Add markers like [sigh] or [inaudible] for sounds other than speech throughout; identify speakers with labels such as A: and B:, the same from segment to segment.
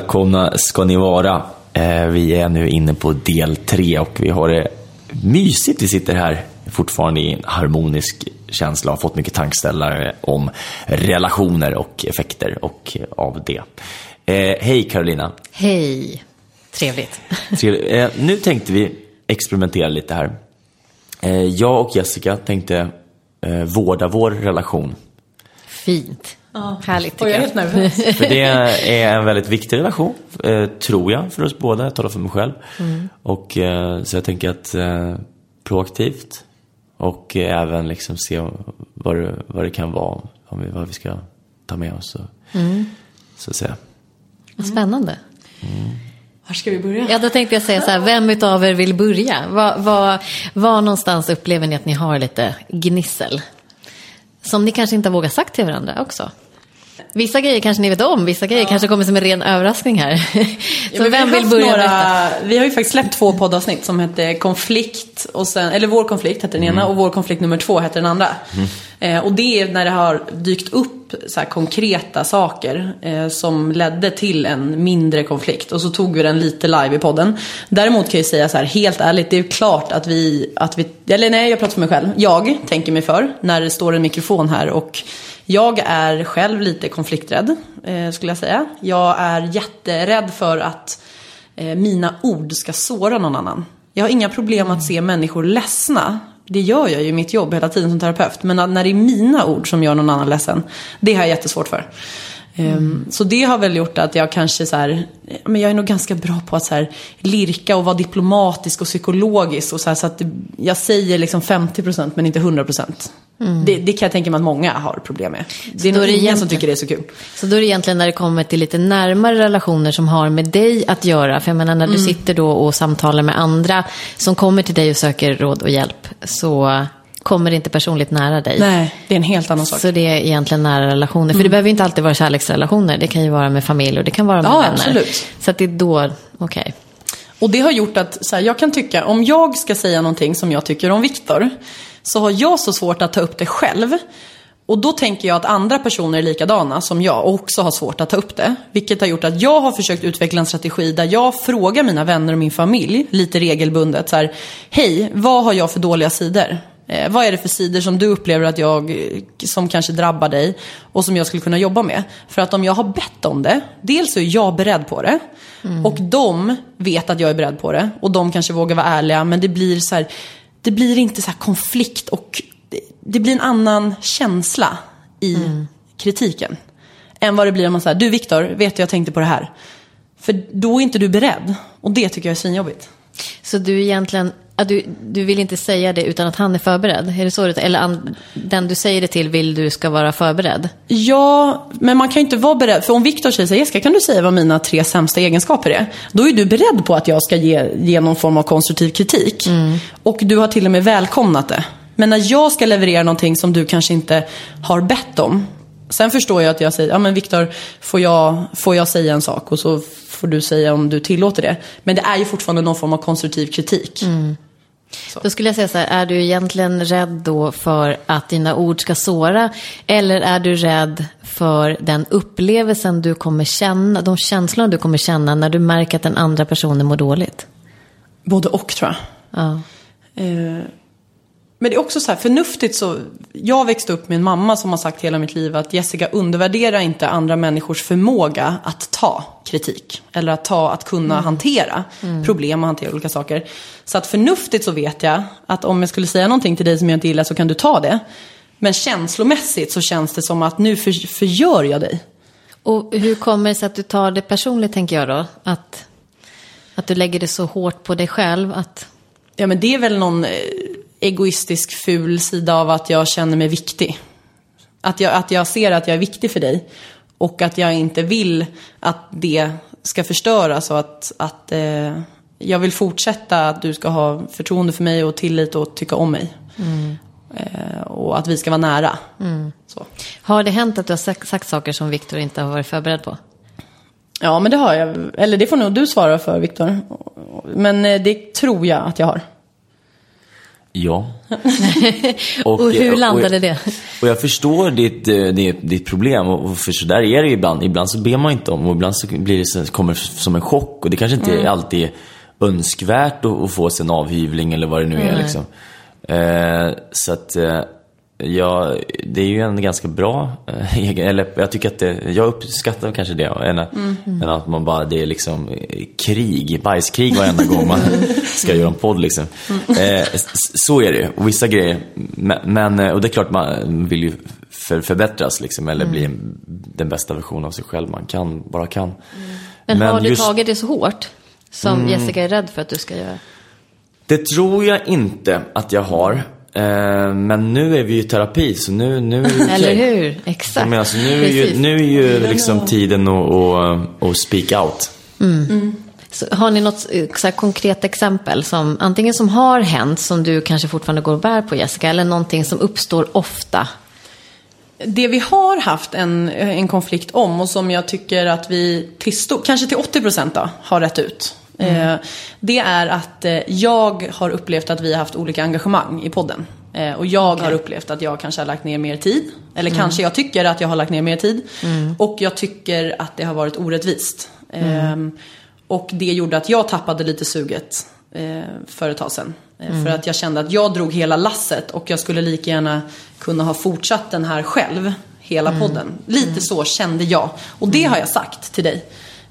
A: välkomna ska ni vara. Eh, Vi är nu inne på del tre och vi har det mysigt. Vi sitter här fortfarande i en harmonisk känsla och har fått mycket tankställare om relationer och effekter och av det. Eh, Hej Carolina.
B: Hej, trevligt. [laughs]
A: Trevligt. Eh, Nu tänkte vi experimentera lite här. Eh, Jag och Jessica tänkte eh, vårda vår relation.
B: Fint. Härligt
C: Och
B: tycker
C: jag är helt nervös. [laughs]
A: För det är en väldigt viktig relation, eh, tror jag, för oss båda. Jag talar för mig själv. Och, eh, så jag tänker att eh, proaktivt och även liksom se vad det, vad det kan vara, om vi, vad vi ska ta med oss. Och, Så att säga.
B: Spännande.
C: Var ska vi börja?
B: Ja, då tänkte jag säga så här, vem utav er vill börja? Var, var, var någonstans upplever ni att ni har lite gnissel? Som ni kanske inte har vågat sagt till varandra också. Vissa grejer kanske ni vet om, vissa grejer kanske kommer som en ren överraskning här.
C: Ja, [laughs]
B: Så
C: har
B: vem vill börja
C: några,
B: berätta?
C: Vi har ju faktiskt släppt två poddavsnitt som hette Konflikt, och sen, eller Vår konflikt hette den ena och Vår konflikt nummer två hette den andra. Eh, och det är när det har dykt upp så här konkreta saker eh, som ledde till en mindre konflikt. Och så tog vi den lite live i podden. Däremot kan jag säga så här, helt ärligt, det är ju klart att vi, att vi, eller nej jag pratar för mig själv. Jag tänker mig för när det står en mikrofon här och jag är själv lite konflikträdd, eh, skulle jag säga. Jag är jätterädd för att eh, mina ord ska såra någon annan. Jag har inga problem att se människor ledsna. Det gör jag ju i mitt jobb hela tiden som terapeut. Men när det är mina ord som gör någon annan ledsen, det har jag jättesvårt för. Ehm, Så det har väl gjort att jag kanske så här, men jag är nog ganska bra på att så här, lirka och vara diplomatisk och psykologisk. Och så här, så att jag säger liksom 50% men inte 100%. Det, det kan jag tänka mig att många har problem med. Det är nog ingen som tycker det är så kul.
B: Så då är det egentligen när det kommer till lite närmare relationer som har med dig att göra. För jag menar när du sitter då och samtalar med andra som kommer till dig och söker råd och hjälp så kommer inte personligt nära dig.
C: Nej, det är en helt annan sak.
B: Så det är egentligen nära relationer. För det behöver ju inte alltid vara kärleksrelationer. Det kan ju vara med familj och det kan vara med
C: Ja,
B: vänner.
C: absolut.
B: Så att det är då, okej.
C: Och det har gjort att så här, jag kan tycka, om jag ska säga någonting som jag tycker om Viktor, så har jag så svårt att ta upp det själv. Och då tänker jag att andra personer är likadana som jag och också har svårt att ta upp det. Vilket har gjort att jag har försökt utveckla en strategi där jag frågar mina vänner och min familj lite regelbundet så här, hej, vad har jag för dåliga sidor? Eh, vad är det för sidor som du upplever att jag, eh, som kanske drabbar dig och som jag skulle kunna jobba med? För att om jag har bett om det, dels är jag beredd på det och de vet att jag är beredd på det och de kanske vågar vara ärliga men det blir så här, det blir inte så här konflikt och det, det blir en annan känsla i kritiken. Än vad det blir om man säger, du Viktor, vet du jag tänkte på det här. För då är inte du beredd och det tycker jag är svinjobbigt.
B: Så du egentligen, ja, du, du vill inte säga det utan att han är förberedd? Är det så? Eller an, den du säger det till vill du ska vara förberedd?
C: Ja, men man kan ju inte vara beredd. För om Viktor säger så Jessica kan du säga vad mina tre sämsta egenskaper är? Då är du beredd på att jag ska ge, ge någon form av konstruktiv kritik. Och du har till och med välkomnat det. Men när jag ska leverera någonting som du kanske inte har bett om. Sen förstår jag att jag säger, ja men Viktor, får jag, får jag säga en sak? Och så får du säga om du tillåter det. Men det är ju fortfarande någon form av konstruktiv kritik. Så.
B: Då skulle jag säga så här, är du egentligen rädd då för att dina ord ska såra? Eller är du rädd för den upplevelsen du kommer känna, de känslorna du kommer känna när du märker att den andra personen mår dåligt?
C: Både och tror jag.
B: Ja.
C: Eh, men det är också så här, förnuftigt så, jag växte upp med en mamma som har sagt hela mitt liv att Jessica undervärdera inte andra människors förmåga att ta kritik. Eller att ta, att kunna hantera problem och hantera olika saker. Så att förnuftigt så vet jag att om jag skulle säga någonting till dig som jag inte gillar så kan du ta det. Men känslomässigt så känns det som att nu för, förgör jag dig.
B: Och hur kommer det sig att du tar det personligt, tänker jag då? Att, att du lägger det så hårt på dig själv att...
C: Ja men det är väl någon eh, egoistisk ful sida av att jag känner mig viktig. Att jag, att jag ser att jag är viktig för dig. Och att jag inte vill att det ska förstöras och att, att eh, jag vill fortsätta att du ska ha förtroende för mig och tillit och tycka om mig. Eh, och att vi ska vara nära. Så.
B: Har det hänt att du har sagt, sagt saker som Viktor inte har varit förberedd på?
C: Ja men det har jag. Eller det får nog du svara för Viktor. Men eh, det tror jag att jag har.
A: Ja. [laughs]
B: Och, hur landade det?
A: Och jag förstår ditt, eh, ditt, ditt problem, och för så där är det ju ibland. Ibland så ber man inte om och ibland så blir det så, kommer det som en chock. Och det kanske inte
B: Mm.
A: alltid är önskvärt att, att få sig en avhyvling eller vad det nu är. Liksom. Eh, så att, eh, ja, det är ju en ganska bra eh, [laughs] egen, eller jag tycker att det, jag uppskattar kanske det. Än, att- än att man bara, det är liksom eh, krig, bajskrig varenda gång man [laughs] ska göra en podd liksom. Eh, s- så är det ju, vissa grejer. Men, men, eh, och det är klart man vill ju för, förbättras liksom, eller bli en, den bästa versionen av sig själv man kan, bara kan.
B: Men, har du
A: just-
B: tagit det så hårt? Som Jessica är rädd för att du ska göra?
A: Det tror jag inte att jag har. Eh, men nu är vi ju i terapi, så nu, nu är det okej.
B: Eller hur? Exakt.
A: Men alltså, nu är ju, nu är ju liksom tiden att, att, att speak out.
B: Så har ni något eh, så här, konkret exempel som antingen som har hänt som du kanske fortfarande går och bär på Jessica eller någonting som uppstår ofta?
C: Det vi har haft en, en konflikt om och som jag tycker att vi till stor, kanske till 80% då, har rätt ut. Eh, det är att eh, jag har upplevt att vi har haft olika engagemang i podden. Eh, och jag har upplevt att jag kanske har lagt ner mer tid. Eller kanske jag tycker att jag har lagt ner mer tid. Och jag tycker att det har varit orättvist. Ehm, och det gjorde att jag tappade lite suget eh, för ett tag sedan. Eh, För att jag kände att jag drog hela lasset och jag skulle lika gärna kunna ha fortsatt den här själv. Hela podden. Lite så kände jag. Och det har jag sagt till dig.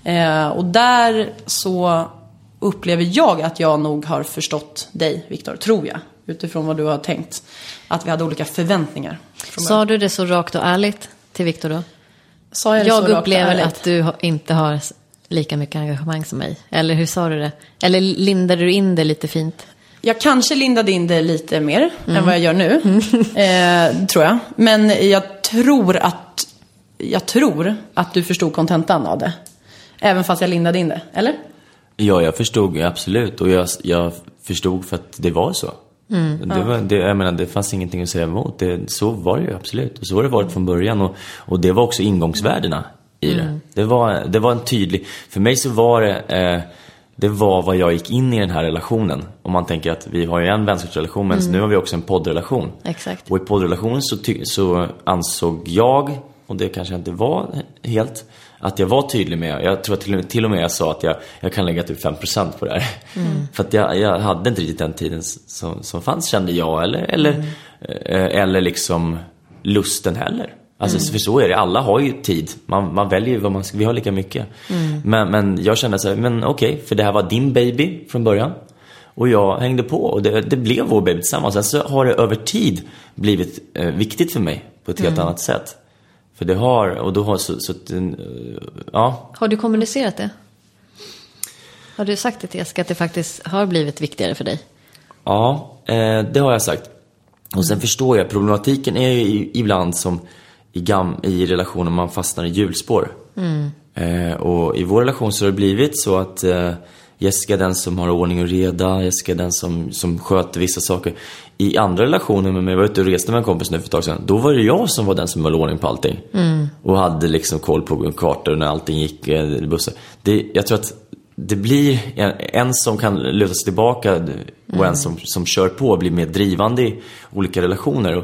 C: Eh, och där så upplever jag att jag nog har förstått dig, Viktor. Tror jag. Utifrån vad du har tänkt. Att vi hade olika förväntningar.
B: Sa du det så rakt och ärligt till Viktor då?
C: Sa jag det så
B: Jag
C: rakt och
B: upplever att du inte har lika mycket engagemang som mig. Eller hur sa du det? Eller lindade du in det lite fint?
C: Jag kanske lindade in det lite mer
B: Mm.
C: än vad jag gör nu. [laughs] Eh, tror jag. Men jag tror att jag tror att du förstod kontentan av det. Även fast jag lindade in det. Eller?
A: Ja, jag förstod absolut. Och jag, jag förstod för att det var så. det, var, det, jag menar, det fanns ingenting att säga emot. Det, så var det ju absolut. Och så har det varit från början. Och, och det var också ingångsvärdena i det. Det var, det var en tydlig... För mig så var det... Eh, det var vad jag gick in i den här relationen. Om man tänker att vi har ju en vänskapsrelation, men nu har vi också en poddrelation.
B: Exakt.
A: Och i poddrelationen så, så ansåg jag, och det kanske jag inte var helt, att jag var tydlig med, jag tror att till, och med- till och med jag sa att jag, jag kan lägga typ 5% på det här. För att jag, jag hade inte riktigt den tiden som, som fanns kände jag, eller, eller, eh, eller liksom lusten heller. Alltså för så är det, alla har ju tid. Man, man väljer ju vad man ska, vi har lika mycket. Men, men jag kände så här, men okej, för det här var din baby från början. Och jag hängde på och det, det blev vår baby tillsammans. Sen så har det över tid blivit eh, viktigt för mig på ett helt annat sätt. För det har, och då har så, så att, eh, ja,
B: Har du kommunicerat det? Har du sagt det till Jessica att det faktiskt har blivit viktigare för dig?
A: Ja, eh, det har jag sagt. Och sen förstår jag, problematiken är ju ibland som i, gam, i relationer man fastnar i hjulspår. Eh, och i vår relation så har det blivit så att eh, Jessica är den som har ordning och reda, Jessica är den som, som sköter vissa saker. I andra relationer med mig, jag var ute och reste med en kompis nu för ett tag sedan, då var det jag som var den som höll ordning på allting. Och hade liksom koll på kartor när allting gick, eh, bussar. Det, jag tror att det blir en, en som kan luta sig tillbaka och en som, som kör på blir mer drivande i olika relationer. Och,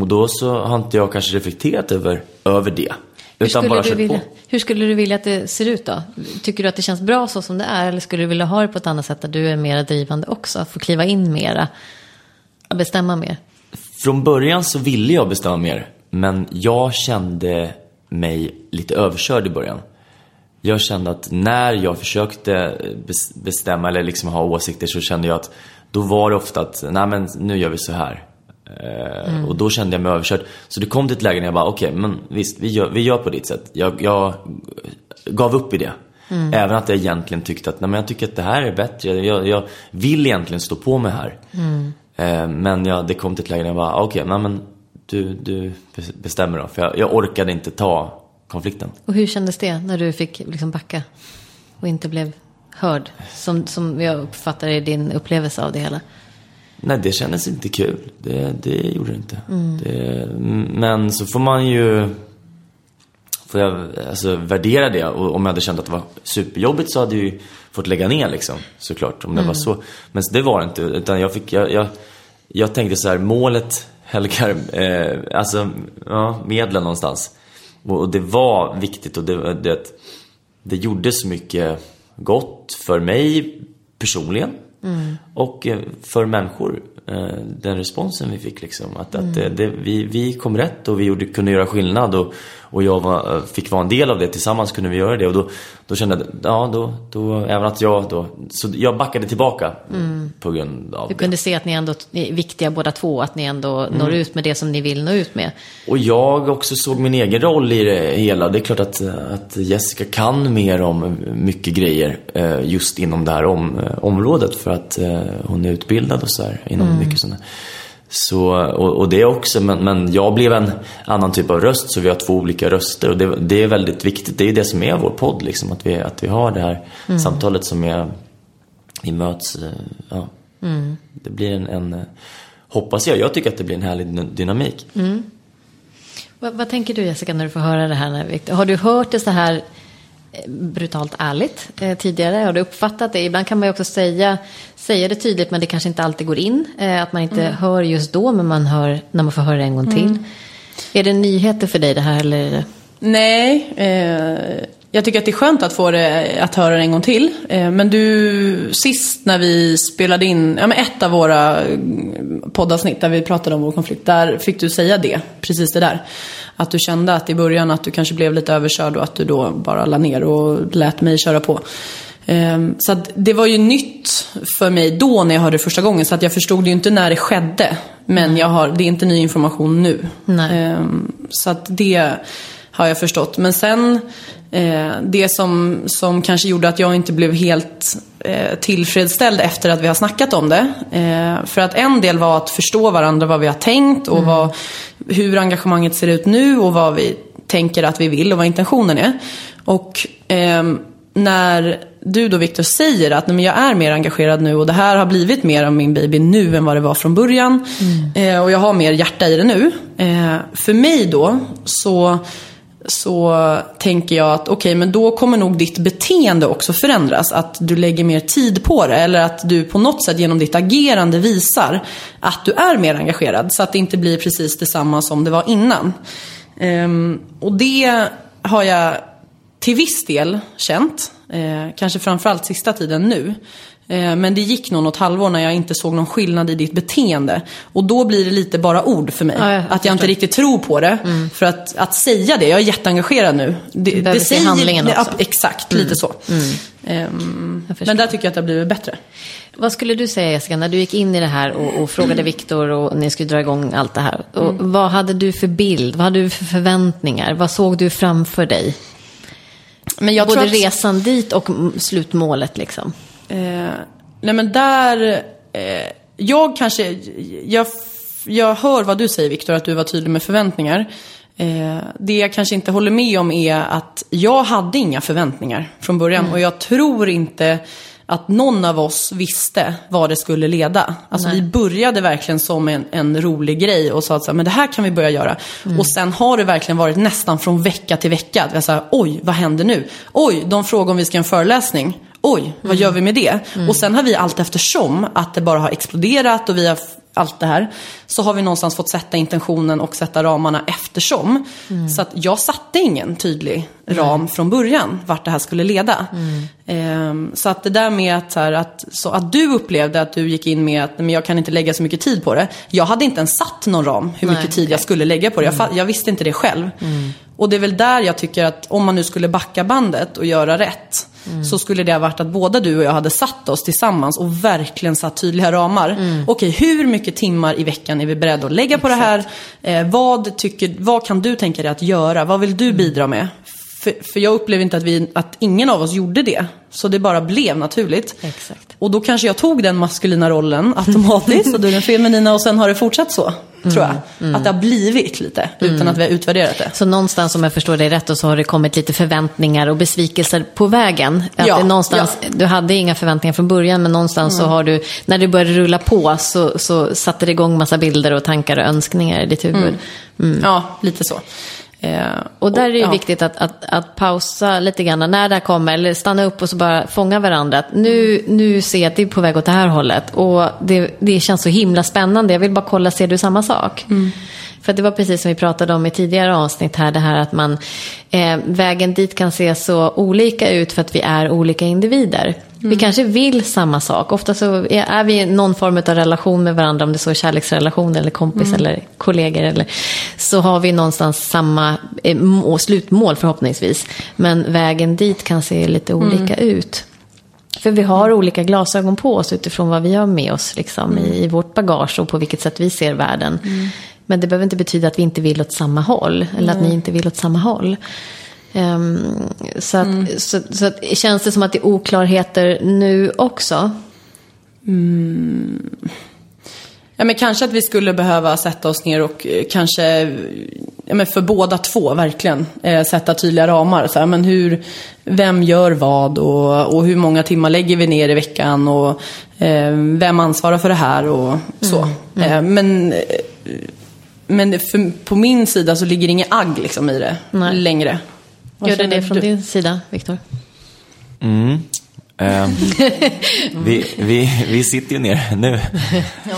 A: och då så har inte jag kanske reflekterat över, över det.
B: Hur
A: Utan
B: skulle,
A: bara
B: du
A: kört
B: vilja,
A: på.
B: hur skulle du vilja att det ser ut då? Tycker du att det känns bra så som det är? Eller skulle du vilja ha det på ett annat sätt där du är mer drivande också? Få kliva in mera? Bestämma mer?
A: Från början så ville jag bestämma mer, men jag kände mig lite överkörd i början. Jag kände att när jag försökte bes- bestämma eller liksom ha åsikter så kände jag att då var det ofta att, nej men nu gör vi så här. Eh, Och då kände jag mig överkörd. Så det kom till ett läge när jag bara, okej men visst, vi gör, vi gör på ditt sätt. Jag, jag gav upp i det. Även att jag egentligen tyckte att, nej men jag tycker att det här är bättre. Jag, jag vill egentligen stå på mig här. Eh, Men ja, det kom till ett läge när jag bara, okej, nej men du, du bestämmer då. För jag, jag orkade inte ta konflikten.
B: Och hur kändes det när du fick liksom backa? Och inte blev hörd? Som, som jag uppfattar i din upplevelse av det hela.
A: Nej, det kändes inte kul. Det, det gjorde det inte. Det, men så får man ju... Får jag alltså, värdera det. Och om jag hade känt att det var superjobbigt så hade jag ju fått lägga ner liksom. Såklart, om det var så. Men det var det inte. Utan jag fick... Jag, jag, jag tänkte så här, målet helgar... Eh, alltså, ja, medlen någonstans. Och, och det var viktigt och det, det, det gjorde så mycket gott för mig personligen. Och eh, för människor, eh, den responsen vi fick liksom. Att, att det, det, vi, vi kom rätt och vi gjorde, kunde göra skillnad och, och jag var, eh, fick vara en del av det. Tillsammans kunde vi göra det och då, då kände jag, ja då, då, även att jag då, så jag backade tillbaka på grund av
B: Du
A: det.
B: kunde se att ni ändå är viktiga båda två. Att ni ändå
A: Mm.
B: når ut med det som ni vill nå ut med.
A: Och jag också såg min egen roll i det hela. Det är klart att, att Jessica kan mer om mycket grejer eh, just inom det här om, eh, området för att hon är utbildad och så här inom mycket sådana. Så, och, och det också, men, men jag blev en annan typ av röst så vi har två olika röster och det, det är väldigt viktigt. Det är det som är vår podd liksom, att vi, att vi har det här samtalet som är, vi möts, eh, ja. Det blir en, en, hoppas jag, jag tycker att det blir en härlig dy- dynamik.
B: Vad, vad tänker du Jessica när du får höra det här? Har du hört det så här brutalt ärligt eh, tidigare? Har du uppfattat det? Ibland kan man ju också säga, säga det tydligt men det kanske inte alltid går in. Eh, att man inte hör just då men man hör när man får höra det en gång till. Är det nyheter för dig det här eller?
C: Nej, eh, jag tycker att det är skönt att få det, att höra det en gång till. Eh, men du, sist när vi spelade in, ja men ett av våra mm, poddavsnitt där vi pratade om vår konflikt, där fick du säga det, precis det där. Att du kände att i början att du kanske blev lite överkörd och att du då bara la ner och lät mig köra på. Ehm, Så det var ju nytt för mig då när jag hörde det första gången, så att jag förstod ju inte när det skedde. Men jag har, det är inte ny information nu.
B: Nej.
C: Ehm, Så att det har jag förstått. Men sen, det som, som kanske gjorde att jag inte blev helt eh, tillfredsställd efter att vi har snackat om det. Eh, för att en del var att förstå varandra, vad vi har tänkt och vad, hur engagemanget ser ut nu och vad vi tänker att vi vill och vad intentionen är. Och ehm, när du då Viktor säger att "Nej, men jag är mer engagerad nu och det här har blivit mer av min baby nu än vad det var från början. Eh, och jag har mer hjärta i det nu. Eh, för mig då så, så tänker jag att okej, men då kommer nog ditt beteende också förändras. Att du lägger mer tid på det eller att du på något sätt genom ditt agerande visar att du är mer engagerad. Så att det inte blir precis detsamma som det var innan. Um, och det har jag till viss del känt. Eh, kanske framförallt sista tiden nu. Eh, men det gick nog något halvår när jag inte såg någon skillnad i ditt beteende. Och då blir det lite bara ord för mig.
B: Ja, jag
C: att jag inte riktigt tror på det. För att, att säga det, jag är jätteengagerad nu. Det,
B: behöver se handlingen
C: det,
B: också.
C: Exakt, lite så.
B: Jag förstår.
C: men där tycker jag att det har blivit bättre.
B: Vad skulle du säga Jessica, när du gick in i det här och, och frågade Viktor och ni skulle dra igång allt det här. Och Vad hade du för bild? Vad hade du för förväntningar? Vad såg du framför dig?
C: Men jag
B: Både
C: tror att,
B: resan dit och slutmålet liksom.
C: Eh, nej men där, eh, jag kanske, jag, jag hör vad du säger Viktor, att du var tydlig med förväntningar. Eh, det jag kanske inte håller med om är att jag hade inga förväntningar från början och jag tror inte att någon av oss visste vad det skulle leda. Alltså vi började verkligen som en, en rolig grej och sa att så här, men det här kan vi börja göra. Och sen har det verkligen varit nästan från vecka till vecka. Att vi har så här, oj, vad händer nu? Oj, de frågar om vi ska ha en föreläsning. Oj, vad gör vi med det? Och sen har vi allt eftersom att det bara har exploderat och vi har allt det här. Så har vi någonstans fått sätta intentionen och sätta ramarna eftersom. Så att jag satte ingen tydlig ram från början vart det här skulle leda. Ehm, så att det där med att, så här, att, så att du upplevde att du gick in med att men jag kan inte lägga så mycket tid på det. Jag hade inte ens satt någon ram hur mycket
B: Nej,
C: tid jag skulle lägga på det. Jag, fa- jag visste inte det själv. Och det är väl där jag tycker att om man nu skulle backa bandet och göra rätt. Så skulle det ha varit att båda du och jag hade satt oss tillsammans och verkligen satt tydliga ramar. Okej, hur mycket timmar i veckan är vi beredda att lägga på det här? Eh, vad, tycker, vad kan du tänka dig att göra? Vad vill du bidra med? För, för jag upplever inte att, vi, att ingen av oss gjorde det. Så det bara blev naturligt.
B: Exakt.
C: Och då kanske jag tog den maskulina rollen automatiskt och du den feminina och sen har det fortsatt så. Tror jag. Att det har blivit lite utan att vi har utvärderat det.
B: Så någonstans om jag förstår dig rätt och så har det kommit lite förväntningar och besvikelser på vägen. Att
C: Ja,
B: någonstans,
C: ja.
B: Du hade inga förväntningar från början men någonstans så har du, när du började rulla på så, så satte det igång massa bilder och tankar och önskningar i ditt huvud.
C: Ja, lite så. Eh,
B: Och där är det ju viktigt att, att, att pausa lite grann när det här kommer, eller stanna upp och så bara fånga varandra. Att nu, nu ser jag att det är på väg åt det här hållet och det, det känns så himla spännande. Jag vill bara kolla, ser du samma sak? För det var precis som vi pratade om i tidigare avsnitt här, det här att man, eh, vägen dit kan se så olika ut för att vi är olika individer. Vi kanske vill samma sak. Ofta så är, är vi i någon form av relation med varandra, om det så är kärleksrelation eller kompis eller kollegor. Eller, så har vi någonstans samma eh, må, slutmål förhoppningsvis. Men vägen dit kan se lite olika ut. För vi har olika glasögon på oss utifrån vad vi har med oss liksom, i, i vårt bagage och på vilket sätt vi ser världen. Men det behöver inte betyda att vi inte vill åt samma håll. Eller att ni inte vill åt samma håll. Ehm, så, att, så, så att, känns det som att det är oklarheter nu också?
C: Ja, men kanske att vi skulle behöva sätta oss ner och eh, kanske, ja, men för båda två verkligen, eh, sätta tydliga ramar. Så här, men hur, vem gör vad och, och hur många timmar lägger vi ner i veckan och eh, vem ansvarar för det här och så. Eh, men eh, men för, på min sida så ligger inget agg liksom i det
B: Nej.
C: längre. Vad
B: Gör det det från
C: du?
B: din sida, Viktor?
A: Eh, [laughs] vi, vi, vi sitter ju ner nu.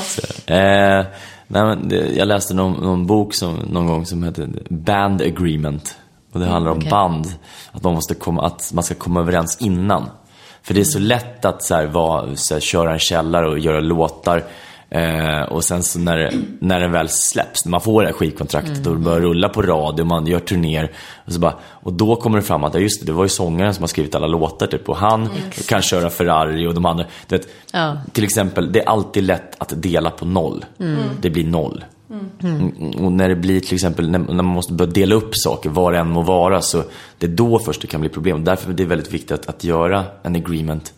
A: Så, [laughs] eh, nej, men det, jag läste någon, någon bok som, någon gång som heter Band Agreement. Och det handlar om
B: okej.
A: band. Att man, måste komma, att man ska komma överens innan. För det är så lätt att så här, vara, så här, köra en källare och göra låtar. Eh, och sen så när, det- när den väl släpps, när man får det här skivkontraktet och det börjar rulla på radio, man gör turnéer. Och, så bara, och då kommer det fram att, ja just det, det var ju sångaren som har skrivit alla låtar typ. Och han kan köra Ferrari och de andra. Du vet,
B: Ja.
A: Till exempel, det är alltid lätt att dela på noll. Det blir noll. Mm, Och när det blir till exempel, när, man måste börja dela upp saker, vad det än må vara, så det är då först det kan bli problem. Därför är det väldigt viktigt att, att göra en agreement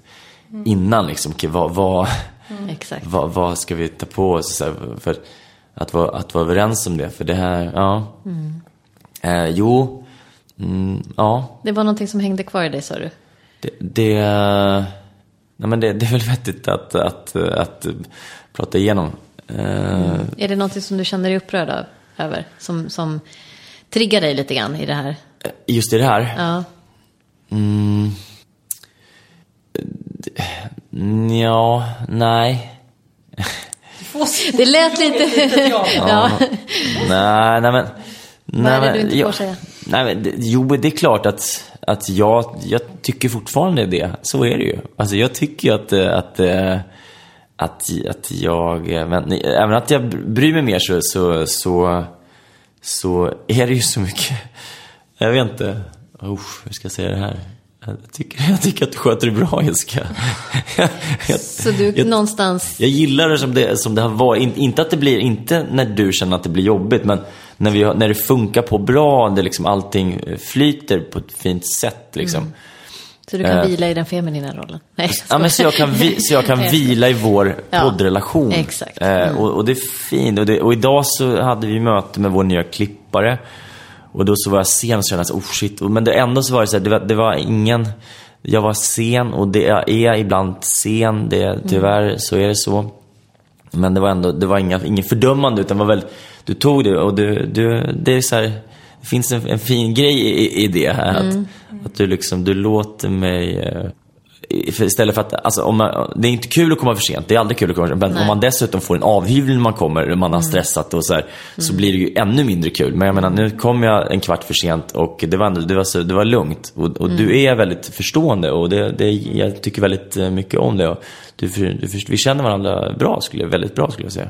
A: innan. Liksom, Okej, vad, vad,
B: Exakt.
A: vad, vad ska vi ta på oss? Så här, för att vara, att vara överens om det. För det här, ja. Eh, jo, mm, ja.
B: Det var någonting som hängde kvar i dig, sa du?
A: Det, det, nej men det, det är väl vettigt att, att, att, prata igenom. Eh,
B: Är det någonting som du känner dig upprörd av, över? Som, som triggar dig lite grann i det här?
A: Just i det här?
B: Ja.
A: Ja, nej.
B: Det lät lite... ja.
A: Nej, nej men...
B: Vad är det
A: nej,
B: du inte
A: ja,
B: får säga?
A: Nej, men, jo, det är klart att, att jag, jag tycker fortfarande det. Så är det ju. Alltså jag tycker ju att, eh, att, eh, att, att jag, men, även att jag bryr mig mer så, så, så, så är det ju så mycket, jag vet inte, Usch, hur ska jag säga det här? Jag tycker, jag tycker att du sköter det bra Jessica. [laughs] Jag-
B: Så du
A: jag-
B: någonstans...
A: jag gillar det som det, som det har varit. In, inte att det blir, inte när du känner att det blir jobbigt, men när, vi, när det funkar på bra, det liksom allting flyter på ett fint sätt liksom.
B: Så du kan
A: Eh.
B: vila i den feminina rollen? [laughs] Nej,
A: Ja, men så jag kan, vi, så jag kan [laughs] vila i vår
B: Ja,
A: poddrelation.
B: exakt.
A: Eh, och, och det är fint. Och, det, och idag så hade vi möte med vår nya klippare. Och då så var jag sen och kände att, oh shit. Men det ändå så var det så här, det var, det var ingen... Jag var sen och det är är ibland sen. Det, tyvärr så är det så. Men det var ändå, det var inga, ingen fördömande utan var väl, du tog det och du, du det är så här, det finns en, en fin grej i, i det här. Att, att du liksom, du låter mig, eh, istället för att, alltså, om man, det är inte kul att komma för sent, det är aldrig kul att komma för sent. Men
B: Nej.
A: om man dessutom får en avhyvling när man kommer, och man har stressat och så här, så blir det ju ännu mindre kul. Men jag menar, nu kom jag en kvart för sent och det var, ändå, det var, så, det var lugnt. Och, och du är väldigt förstående och det, det, jag tycker väldigt eh, mycket om det. Och du, du, vi känner varandra bra, skulle, väldigt bra skulle jag säga.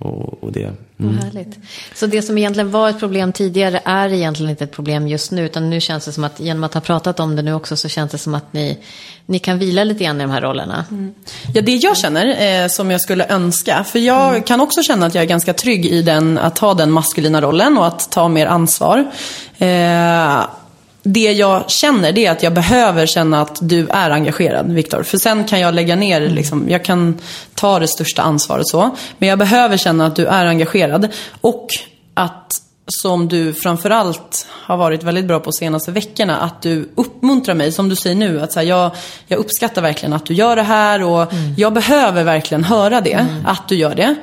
A: Och, och det,
B: Vad härligt. Så det som egentligen var ett problem tidigare är egentligen inte ett problem just nu. Utan nu känns det som att genom att ha pratat om det nu också så känns det som att ni, ni kan vila lite grann i de här rollerna.
C: Ja, det jag känner eh, som jag skulle önska, för jag kan också känna att jag är ganska trygg i den, att ha den maskulina rollen och att ta mer ansvar. Eh, det jag känner det är att jag behöver känna att du är engagerad, Viktor. För sen kan jag lägga ner, liksom, jag kan ta det största ansvaret så. Men jag behöver känna att du är engagerad. Och att, som du framförallt har varit väldigt bra på de senaste veckorna, att du uppmuntrar mig, som du säger nu, att så här, jag, jag uppskattar verkligen att du gör det här och jag behöver verkligen höra det, att du gör det.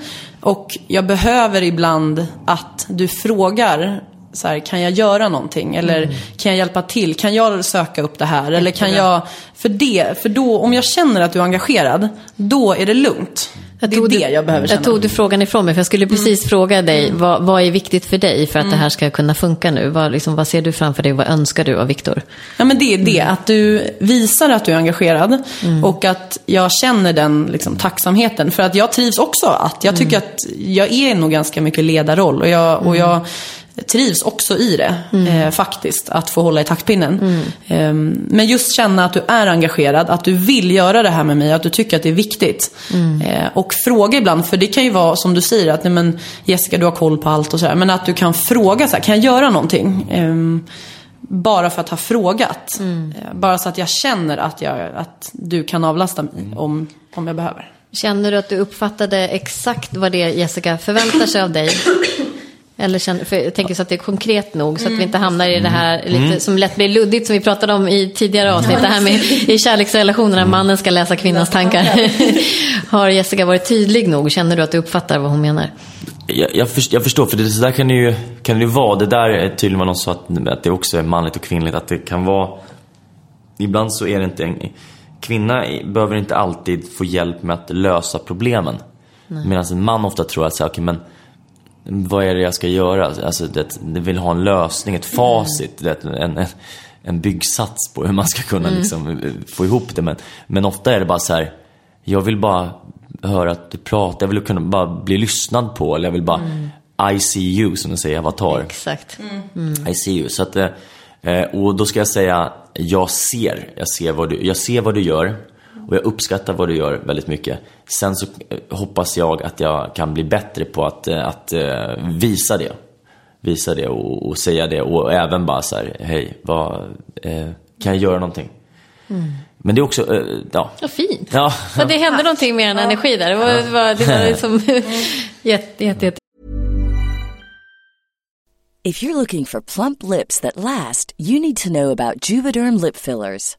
C: Och jag behöver ibland att du frågar så här, kan jag göra någonting? Eller kan jag hjälpa till? Kan jag söka upp det här? Eller kan jag... För det, för då, om jag känner att du är engagerad, då är det lugnt. det är det jag behöver känna. Mm.
B: Jag tog du frågan ifrån mig, för jag skulle precis fråga dig, vad, vad är viktigt för dig för att det här ska kunna funka nu? Vad, liksom, vad ser du framför dig, vad önskar du av Viktor?
C: Ja, men det är det, att du visar att du är engagerad och att jag känner den liksom, tacksamheten. För att jag trivs också att, jag tycker att jag är nog ganska mycket ledarroll och jag, och jag trivs också i det eh, faktiskt, att få hålla i taktpinnen. Ehm, men just känna att du är engagerad, att du vill göra det här med mig, att du tycker att det är viktigt. Eh, och fråga ibland, för det kan ju vara som du säger, att nej, men, Jessica du har koll på allt och sådär. Men att du kan fråga, så här, kan jag göra någonting? Ehm, bara för att ha frågat. Eh, Bara så att jag känner att, jag, att du kan avlasta mig om, om jag behöver.
B: Känner du att du uppfattade exakt vad det Jessica förväntar sig av dig? Eller känner, för jag tänker så att det är konkret nog, så att vi inte hamnar i det här lite, som lätt blir luddigt, som vi pratade om i tidigare avsnitt. Det här med i kärleksrelationer, när mannen ska läsa kvinnans tankar. [laughs] Har Jessica varit tydlig nog? Känner du att du uppfattar vad hon menar?
A: Jag, jag, förstår, jag förstår, för det så där kan det ju, kan det vara. Det där är tydligen någon sa, att, att det också är manligt och kvinnligt. Att det kan vara... Ibland så är det inte... En, kvinna behöver inte alltid få hjälp med att lösa problemen. Medan en man ofta tror att, så här, okej men vad är det jag ska göra? Alltså, det, det vill ha en lösning, ett facit, det, en, en, en byggsats på hur man ska kunna liksom, eh, få ihop det. Men, men ofta är det bara så här, jag vill bara höra att du pratar, jag vill kunna bara bli lyssnad på. Eller jag vill bara, I see you, som de säger i Avatar.
B: Exakt.
A: I see you. Så att, eh, eh, och då ska jag säga, jag ser, jag ser, vad du, jag ser vad du gör. Och jag uppskattar vad du gör väldigt mycket. Sen så eh, hoppas jag att jag kan bli bättre på att, eh, att eh, visa det. Visa det och, och säga det och även bara så här, hej, vad, eh, kan jag göra någonting? Men det är också, eh, ja.
B: Vad fint.
A: Ja.
B: Ja, det hände någonting med en energi där. Det var, det var, det var liksom [laughs] jätte, jätte, jätte
D: If you're looking for plump lips that last, you need to know about Juvederm lip fillers.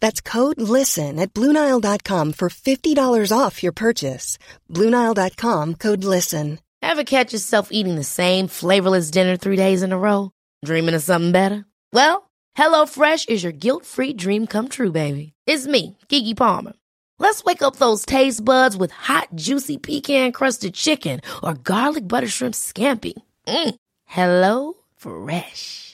E: That's code LISTEN at Bluenile.com for $50 off your purchase. Bluenile.com code LISTEN.
F: Ever catch yourself eating the same flavorless dinner three days in a row? Dreaming of something better? Well, HelloFresh is your guilt-free dream come true, baby. It's me, Kiki Palmer. Let's wake up those taste buds with hot, juicy pecan-crusted chicken or garlic butter shrimp scampi. Mm. Hello Fresh.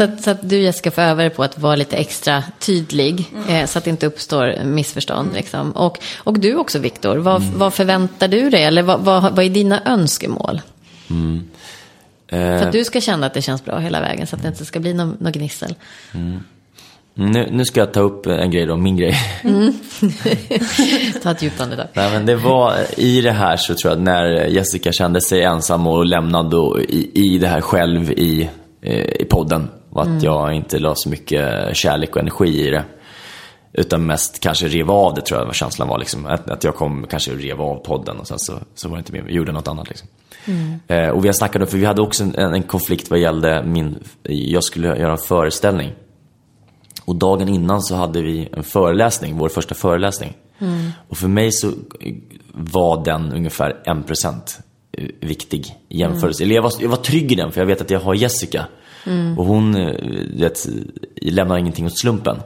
B: Så att, så att du Jessica får öva dig på att vara lite extra tydlig. Eh, så att det inte uppstår missförstånd. Liksom. Och, och du också Viktor, vad, vad förväntar du dig? Eller vad, vad, vad är dina önskemål? För att du ska känna att det känns bra hela vägen. Så att det inte ska bli något nå gnissel.
A: Nu, nu ska jag ta upp en grej då, min grej. [laughs]
B: Ta ett djupt andetag.
A: Nej, men det var i det här så tror jag när Jessica kände sig ensam och lämnad och i, i det här själv i, eh, i podden. Och att jag inte la så mycket kärlek och energi i det. Utan mest kanske rev av det tror jag var känslan var. Liksom. Att, att jag kom kanske rev av podden och sen så, så var det inte mer, jag gjorde något annat. Liksom. Eh, och vi har snackat om, för vi hade också en, en konflikt vad gällde min, jag skulle göra en föreställning. Och dagen innan så hade vi en föreläsning, vår första föreläsning. Och för mig så var den ungefär 1% viktig i jämförelse. Eller jag var, jag var trygg i den för jag vet att jag har Jessica. Och hon eh, vet, lämnar ingenting åt slumpen.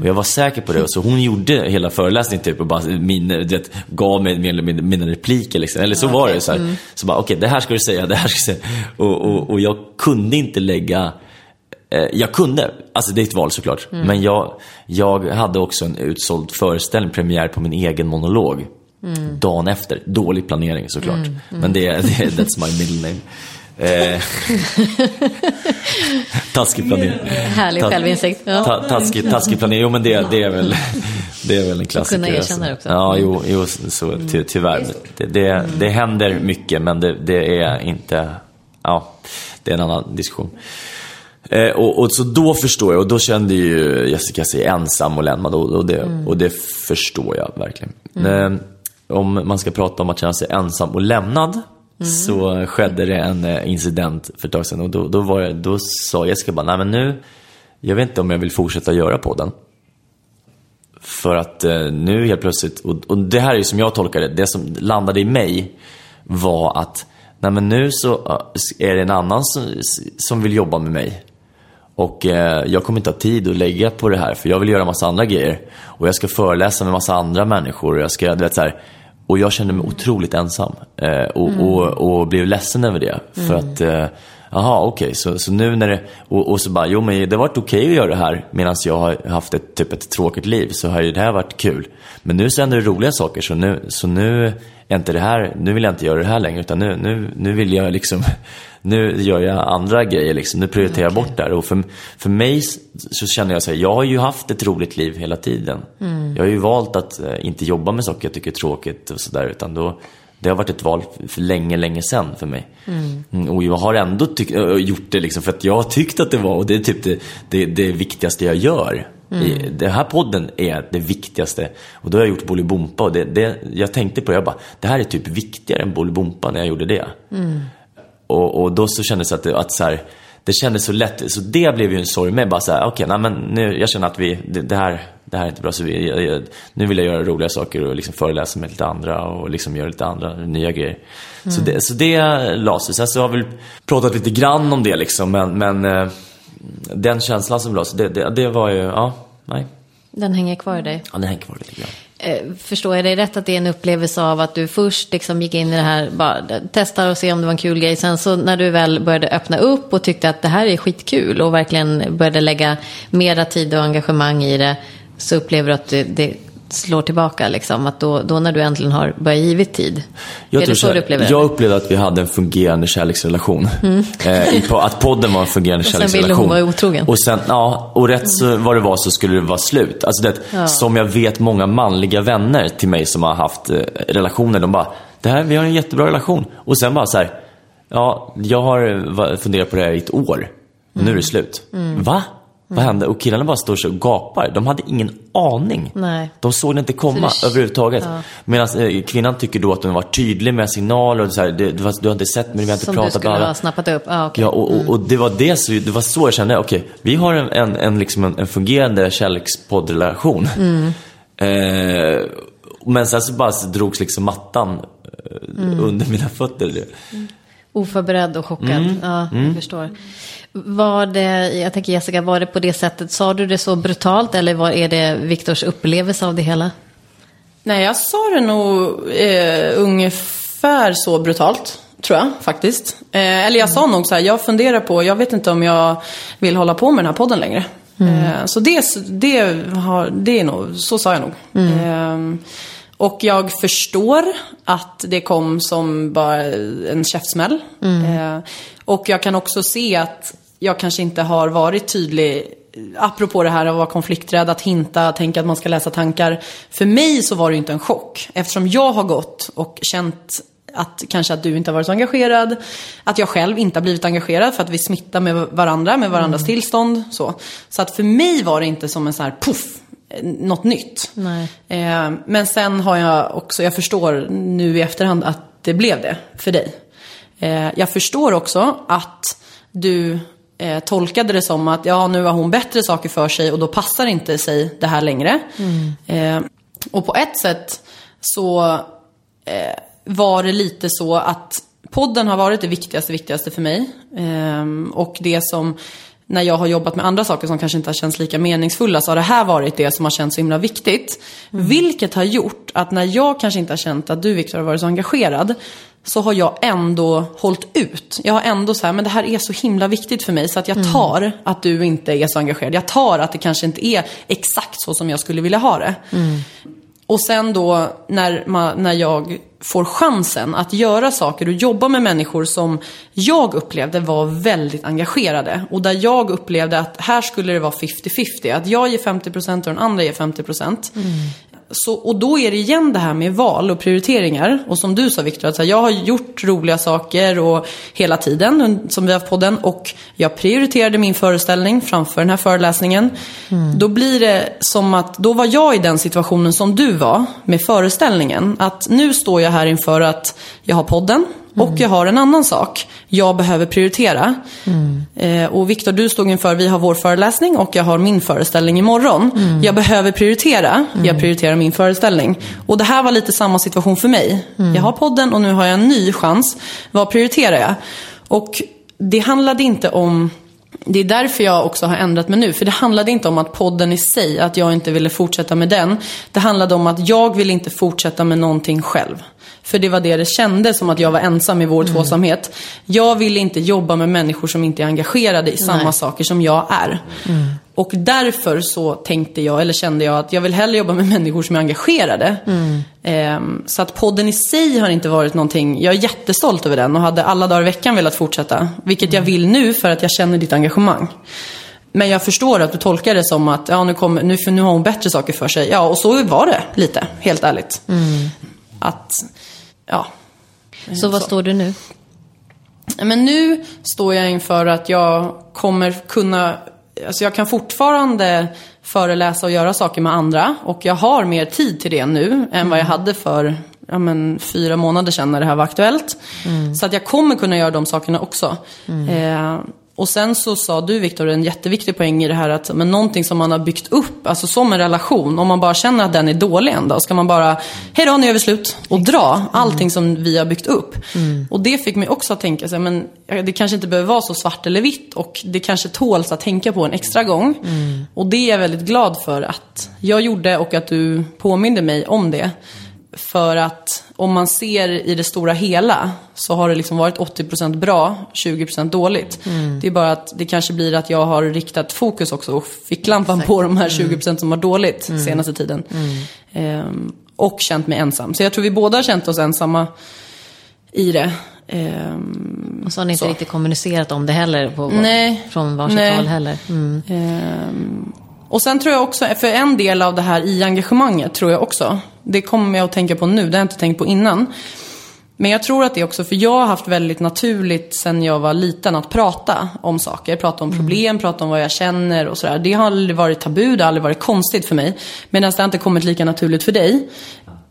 A: Och jag var säker på det. Så hon gjorde hela föreläsningen typ och bara min, du vet, gav mig mindre mina repliker. Liksom. Eller så var det. Så, här. så bara, okej, det här ska du säga, det här ska du säga. Och, och, och jag kunde inte lägga Eh, Jag kunde, alltså det är ett val såklart. Men jag, jag hade också en utsåld föreställning, premiär på min egen monolog. Dagen efter. Dålig planering såklart. Men det, är- det, är- that's my middle name. [laughs] Eh, [laughs] taskig planering.
B: Härlig självinsikt. Ja.
A: Ta, taskig, taskig planering, jo men det, det, är väl, [laughs] det är väl en klassiker.
B: kunna erkänna det också. Mm.
A: Ja, jo, jo så, ty, tyvärr. Det, det, det händer mycket men det, det är inte, ja, det är en annan diskussion. Eh, och, och så då förstår jag, och då kände ju Jessica sig ensam och lämnad och, och, det,
B: Mm.
A: och det förstår jag verkligen. Eh, om man ska prata om att känna sig ensam och lämnad
B: Mm.
A: så skedde det en eh, incident för ett tag sedan och då, då, var jag, då sa Jessica bara, nej men nu, jag vet inte om jag vill fortsätta göra podden. För att eh, nu helt plötsligt, och, och det här är ju som jag tolkar det, det som landade i mig var att nej men nu så eh, är det en annan som, som vill jobba med mig. Och eh, jag kommer inte ha tid att lägga på det här för jag vill göra massa andra grejer. Och jag ska föreläsa med massa andra människor och jag ska, du vet så här, och jag kände mig otroligt ensam. Eh, och, och, och blev ledsen över det. För att, eh, jaha okej, så, så nu när det, och, och så bara, jo men det har varit okej att göra det här medan jag har haft ett, typ ett tråkigt liv. Så har ju det här varit kul. Men nu så händer det roliga saker så nu, så nu är inte det här, nu vill jag inte göra det här längre utan nu, nu, nu vill jag liksom [laughs] nu gör jag andra grejer liksom. Nu prioriterar jag bort det här. Och för, för mig så känner jag så här, jag har ju haft ett roligt liv hela tiden. Jag har ju valt att eh, inte jobba med saker jag tycker är tråkigt och sådär. Utan då, det har varit ett val för länge, länge sedan för mig. Mm, och jag har ändå gjort det liksom för att jag har tyckt att det var, och det är typ det, det, det viktigaste jag gör. I, den här podden är det viktigaste. Och då har jag gjort Bolibompa och det, det, jag tänkte på det, jag bara, det här är typ viktigare än Bolibompa när jag gjorde det. Och, och då så kändes det att, att så här, det kändes så lätt, så det blev ju en sorg med. Bara så här, okej, nej men nu, jag känner att vi, det, det, här, det här är inte bra. Så vi, jag, jag, nu vill jag göra roliga saker och liksom föreläsa med lite andra och liksom göra lite andra nya grejer. Så, det, så det la sig. Sen så har vi väl pratat lite grann om det liksom, men, men eh, den känslan som la sig, det, det, det var ju, ja, nej.
B: Den hänger kvar i dig.
A: Ja, den hänger kvar lite grann.
B: Eh, förstår jag dig rätt att det är en upplevelse av att du först liksom gick in i det här, bara testar och se om det var en kul grej. Sen så när du väl började öppna upp och tyckte att det här är skitkul och verkligen började lägga mera tid och engagemang i det. Så upplever du att det, det slår tillbaka liksom. Att då, då när du äntligen har börjat givit tid.
A: Jag,
B: är det så
A: här,
B: du upplever
A: jag upplevde att vi hade en fungerande kärleksrelation. [laughs] Eh, i, på, att podden var en fungerande
B: Mm. [laughs] Och sen
A: kärleksrelation.
B: ville hon vara otrogen.
A: Och sen, ja, och rätt så, vad det var så skulle det vara slut. Alltså det,
B: Ja.
A: Som jag vet många manliga vänner till mig som har haft eh, relationer, de bara, det här, vi har en jättebra relation. Och sen bara så här, ja, jag har eh, funderat på det här i ett år. Och nu är det slut.
B: Mm.
A: Va? Vad hände? Och killarna bara står och gapar. De hade ingen aning.
B: Nej.
A: De såg det inte komma
B: Så det-
A: överhuvudtaget.
B: Ja.
A: Medan eh, kvinnan tycker då att hon var tydlig med signaler och så här, du, har, du har inte sett mig, vi har inte
B: Som du
A: pratat
B: skulle
A: bla, bla.
B: ha snappat upp? Ah, okej.
A: Ja, och, och, och det var det, så, det var så jag kände, okej, vi har en, en, en, liksom en, en fungerande kärlekspoddrelation.
B: Mm. [laughs]
A: Eh, men sen så bara så drogs liksom mattan eh,
B: Mm.
A: under mina fötter.
B: Oförberedd och chockad.
A: Mm.
B: Ja, jag förstår. Var det, jag tänker Jessica, var det på det sättet, sa du det så brutalt eller var, är det Viktors upplevelse av det hela?
C: Nej, jag sa det nog eh, ungefär så brutalt. Tror jag faktiskt. Eh, eller jag sa nog så här, jag funderar på, jag vet inte om jag vill hålla på med den här podden längre. Eh, så det, det, har, det är nog, så sa jag nog. Eh, och jag förstår att det kom som bara en käftsmäll. Eh, och jag kan också se att jag kanske inte har varit tydlig Apropå det här att vara konflikträdd, att hinta, tänka att man ska läsa tankar. För mig så var det ju inte en chock. Eftersom jag har gått och känt att kanske att du inte har varit så engagerad. Att jag själv inte har blivit engagerad för att vi smittar med varandra, med varandras tillstånd. Så. så att för mig var det inte som en sån här puff, något nytt. Eh, men sen har jag också, jag förstår nu i efterhand att det blev det för dig. Eh, jag förstår också att du eh, tolkade det som att ja, nu har hon bättre saker för sig och då passar inte sig det här längre. Eh, och på ett sätt så eh, var det lite så att podden har varit det viktigaste, viktigaste för mig. Ehm, och det som, när jag har jobbat med andra saker som kanske inte har känts lika meningsfulla, så har det här varit det som har känts så himla viktigt. Vilket har gjort att när jag kanske inte har känt att du Viktor har varit så engagerad, så har jag ändå hållit ut. Jag har ändå så här, men det här är så himla viktigt för mig så att jag tar att du inte är så engagerad. Jag tar att det kanske inte är exakt så som jag skulle vilja ha det. Och sen då när, man, när jag får chansen att göra saker och jobba med människor som jag upplevde var väldigt engagerade. Och där jag upplevde att här skulle det vara 50-50. Att jag ger 50% och den andra ger 50%. Så, och då är det igen det här med val och prioriteringar. Och som du sa Viktor, att jag har gjort roliga saker och hela tiden som vi har haft podden. Och jag prioriterade min föreställning framför den här föreläsningen. Då blir det som att, då var jag i den situationen som du var med föreställningen. Att nu står jag här inför att jag har podden och jag har en annan sak jag behöver prioritera. Eh, och Viktor, du stod inför, vi har vår föreläsning och jag har min föreställning imorgon. Jag behöver prioritera, jag prioriterar min föreställning. Och det här var lite samma situation för mig. Jag har podden och nu har jag en ny chans. Vad prioriterar jag? Och det handlade inte om det är därför jag också har ändrat mig nu. För det handlade inte om att podden i sig, att jag inte ville fortsätta med den. Det handlade om att jag ville inte fortsätta med någonting själv. För det var det det kändes som att jag var ensam i vår tvåsamhet. Jag ville inte jobba med människor som inte är engagerade i samma saker som jag är. Och därför så tänkte jag, eller kände jag, att jag vill hellre jobba med människor som är engagerade. Ehm, så att podden i sig har inte varit någonting, jag är jättestolt över den och hade alla dagar i veckan velat fortsätta. Vilket jag vill nu för att jag känner ditt engagemang. Men jag förstår att du tolkar det som att ja, nu, kommer, nu, för nu har hon bättre saker för sig. Ja, och så var det lite, helt ärligt. Att, ja.
B: Så vad står du nu?
C: Men nu står jag inför att jag kommer kunna, alltså jag kan fortfarande föreläsa och göra saker med andra. Och jag har mer tid till det nu än vad jag hade för ja, men, fyra månader sedan när det här var aktuellt. Så att jag kommer kunna göra de sakerna också. Eh, Och sen så sa du Viktor en jätteviktig poäng i det här att men någonting som man har byggt upp, alltså som en relation, om man bara känner att den är dålig en dag, ska man bara, hej då, nu är vi slut, och dra allting som vi har byggt upp. Och det fick mig också att tänka sig, men det kanske inte behöver vara så svart eller vitt och det kanske tåls att tänka på en extra gång. Och det är jag väldigt glad för att jag gjorde och att du påminde mig om det. För att om man ser i det stora hela så har det liksom varit 80% bra, 20% dåligt. Det är bara att det kanske blir att jag har riktat fokus också och ficklampan på de här 20% som har dåligt senaste tiden. Ehm, och känt mig ensam. Så jag tror vi båda har känt oss ensamma i det. Ehm,
B: Och så har ni inte
C: Så.
B: riktigt kommunicerat om det heller på,
C: Nej.
B: från varsitt
C: Nej.
B: håll heller. Mm.
C: Ehm, och sen tror jag också, för en del av det här i engagemanget tror jag också, det kommer jag att tänka på nu, det har jag inte tänkt på innan. Men jag tror att det också, för jag har haft väldigt naturligt sen jag var liten att prata om saker. Prata om problem, prata om vad jag känner och sådär. Det har aldrig varit tabu, det har aldrig varit konstigt för mig. Medan det har inte kommit lika naturligt för dig.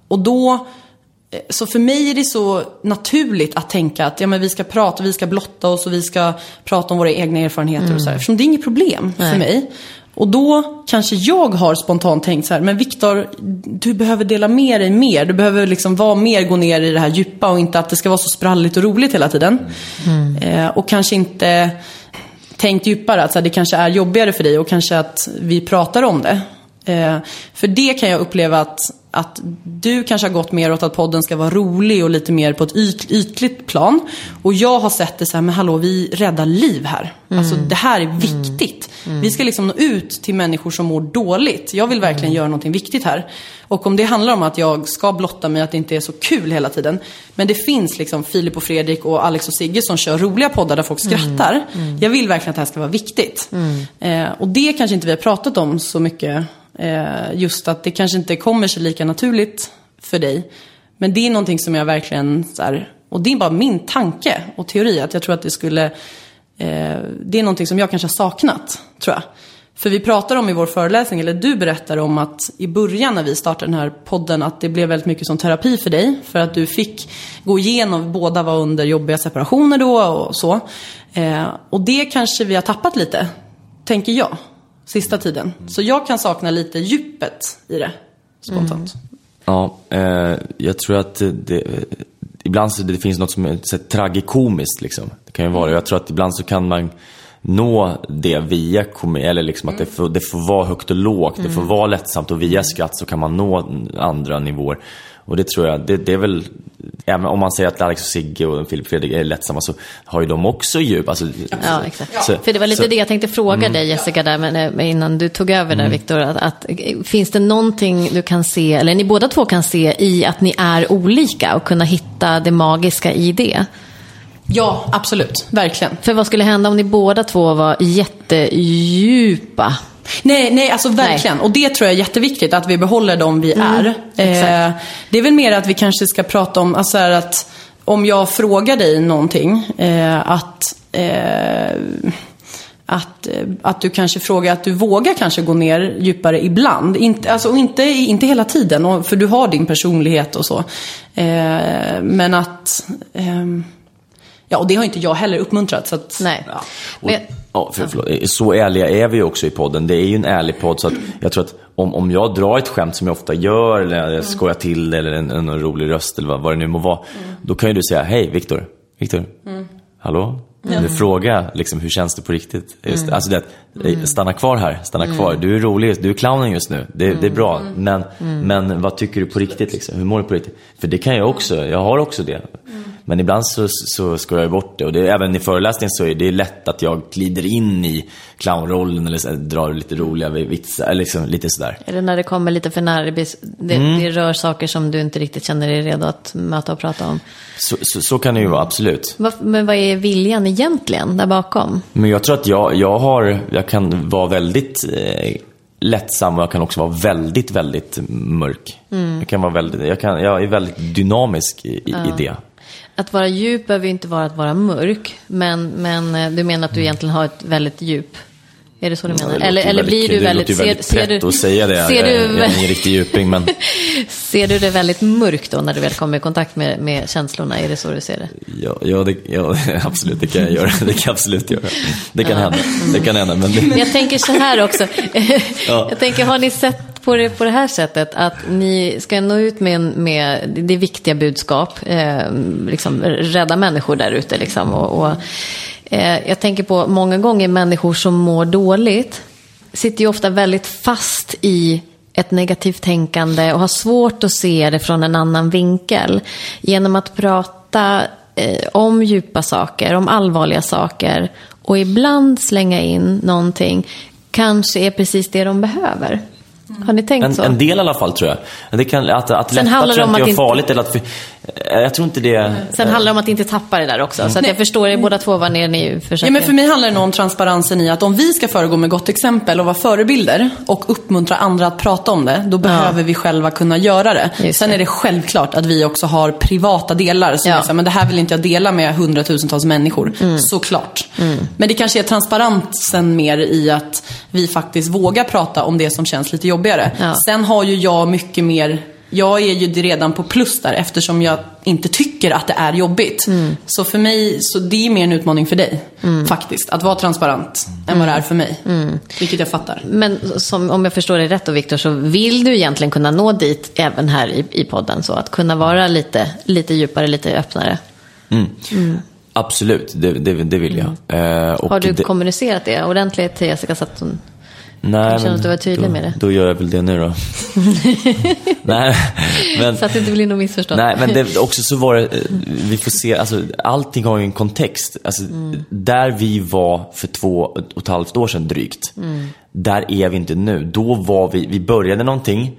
C: Och då, eh, så för mig är det så naturligt att tänka att ja, men vi ska prata, vi ska blotta oss och vi ska prata om våra egna erfarenheter och sådär. Eftersom det är inget problem för mig. Och då kanske jag har spontant tänkt så här, men Viktor, du behöver dela med dig mer. Du behöver liksom vara mer, gå ner i det här djupa och inte att det ska vara så spralligt och roligt hela tiden. Eh, och kanske inte tänkt djupare, att så här, det kanske är jobbigare för dig och kanske att vi pratar om det. Eh, för det kan jag uppleva att, att du kanske har gått mer åt att podden ska vara rolig och lite mer på ett yt, ytligt plan. Och jag har sett det så här, men hallå, vi räddar liv här. Alltså det här är viktigt. Vi ska liksom nå ut till människor som mår dåligt. Jag vill verkligen göra någonting viktigt här. Och om det handlar om att jag ska blotta mig, att det inte är så kul hela tiden. Men det finns liksom Filip och Fredrik och Alex och Sigge som kör roliga poddar där folk skrattar. Jag vill verkligen att det här ska vara viktigt. Eh, och det kanske inte vi har pratat om så mycket. Eh, just att det kanske inte kommer sig lika naturligt för dig. Men det är någonting som jag verkligen, så här, och det är bara min tanke och teori, att jag tror att det skulle, eh, det är någonting som jag kanske har saknat, tror jag. För vi pratar om i vår föreläsning, eller du berättar om att i början när vi startade den här podden, att det blev väldigt mycket som terapi för dig. För att du fick gå igenom, båda var under jobbiga separationer då och så. Eh, och det kanske vi har tappat lite, tänker jag, sista tiden. Så jag kan sakna lite djupet i det, spontant.
A: Ja, eh, jag tror att det, det, ibland så det finns något som är så här, tragikomiskt liksom. Det kan ju vara, jag tror att ibland så kan man nå det via komedi, eller liksom att det får, det får vara högt och lågt, det får vara lättsamt och via skratt så kan man nå andra nivåer. Och det tror jag, det, det är väl, även om man säger att Alex och Sigge och Filip och Fredrik är lättsamma så har ju de också djup. Alltså,
B: Ja, exakt.
A: Så-
B: För det var lite
A: så- Mm.
B: det jag tänkte fråga dig Jessica, där, men, men innan du tog över där Viktor. Att, att, finns det någonting du kan se, eller ni båda två kan se i att ni är olika och kunna hitta det magiska i det?
C: Ja, absolut. Verkligen.
B: För vad skulle hända om ni båda två var jättedjupa?
C: Nej, nej, alltså verkligen. Och det tror jag är jätteviktigt, att vi behåller dem vi är. Eh,
B: exakt.
C: det är väl mer att vi kanske ska prata om, alltså att om jag frågar dig någonting, eh, att eh, att, eh, att du kanske frågar, att du vågar kanske gå ner djupare ibland. Inte, alltså, inte, inte hela tiden, för du har din personlighet och så. Eh, men att, ehm, ja och det har inte jag heller uppmuntrat. Så att,
B: Nej.
C: Ja.
B: Men,
A: Ja, för, förlåt. Så ärliga är vi också i podden. Det är ju en ärlig podd. Så att jag tror att om, om jag drar ett skämt som jag ofta gör, eller jag skojar till det, eller en, en rolig röst, eller vad, vad det nu må vara. Då kan ju du säga, hej Viktor, Viktor, hallå? Du frågar liksom, hur känns det på riktigt? Just, det. Alltså det, att, stanna kvar här, stanna kvar. Du är rolig, du är clownen just nu. Det, det är bra. Men, men vad tycker du på riktigt? Liksom? Hur mår du på riktigt? För det kan jag också, jag har också det. Men ibland så, så skojar jag bort det. Och det, även i föreläsningen så är det lätt att jag glider in i clownrollen eller så, här, drar lite roliga vitsar. Eller liksom, lite sådär.
B: Eller när det kommer lite för nära, det, det,
A: Mm.
B: det rör saker som du inte riktigt känner dig redo att möta och prata om.
A: Så, så, så kan det ju vara, absolut.
B: Men vad är viljan egentligen där bakom?
A: Men jag tror att jag, jag har, jag kan vara väldigt eh, lättsam och jag kan också vara väldigt, väldigt mörk. Jag kan vara väldigt, jag, kan, jag är väldigt dynamisk i, i, i det.
B: Att vara djup behöver ju inte vara att vara mörk. Men, men eh, du menar att du egentligen har ett väldigt djup Är det så du
A: Ja,
B: menar?
A: det
B: eller eller blir du
A: det
B: väldigt...
A: ju väldigt
B: ser,
A: pretto
B: du,
A: att säga det.
B: Ser
A: jag,
B: du,
A: jag är ingen riktig djuping, men [laughs]
B: ser du det väldigt mörkt då när du väl kommer i kontakt med, med känslorna? Är det så du ser det?
A: ja, ja, det, ja, [laughs] absolut, det kan jag göra. Det kan jag absolut göra. Det kan hända. Det kan hända, men det,
B: Jag tänker så här också. [laughs]
A: Ja.
B: Jag tänker, har ni sett på det på det här sättet? Att ni ska nå ut med, med det viktiga budskap. Eh, liksom, rädda människor där ute. Liksom, och, och, eh, jag tänker på många gånger människor som mår dåligt. Sitter ju ofta väldigt fast i ett negativt tänkande och har svårt att se det från en annan vinkel. Genom att prata eh, om djupa saker, om allvarliga saker och ibland slänga in någonting kanske är precis det de behöver. Har ni tänkt
A: en,
B: så?
A: en del i alla fall tror jag. Det kan, att att
B: Sen
A: lätta tror jag inte är
B: inte-
A: farligt. Eller att, jag tror inte det...
B: Sen handlar det om att inte tappa det där också. Så att jag förstår er båda två vad ni, försöker...
C: Ja, men för mig handlar det nog om transparensen i att om vi ska föregå med gott exempel och vara förebilder och uppmuntra andra att prata om det, då behöver vi själva kunna göra det.
B: Just
C: Sen
B: det.
C: är det självklart att vi också har privata delar som
B: Ja.
C: är så här, men det här vill inte jag dela med hundratusentals människor.
B: Mm.
C: Såklart. Men det kanske är transparensen mer i att vi faktiskt vågar prata om det som känns lite jobbigare.
B: Ja.
C: Sen har ju jag mycket mer jag är ju redan på plus där eftersom jag inte tycker att det är jobbigt.
B: Mm.
C: Så för mig, så det är mer en utmaning för dig. Faktiskt. Att vara transparent än vad det är för mig.
B: Mm.
C: Vilket jag fattar.
B: Men som, om jag förstår det rätt då, Viktor, så vill du egentligen kunna nå dit även här i, i podden. Så att kunna vara lite, lite djupare, lite öppnare.
A: Absolut, det, det, det vill jag. Eh, och
B: Mm. Har du
A: det,
B: kommunicerat det ordentligt till Jessica så att hon...
A: nej,
B: känner
A: men
B: att du var tydlig
A: då,
B: med det?
A: Då gör jag väl det nu då. [laughs] nej, men...
B: Så att det inte blir något missförstånd.
A: Nej, men det, också så var det, eh, vi får se, alltså allting har ju en kontext. Alltså, Där vi var för två och ett halvt år sedan drygt, där är vi inte nu. Då var vi, vi började någonting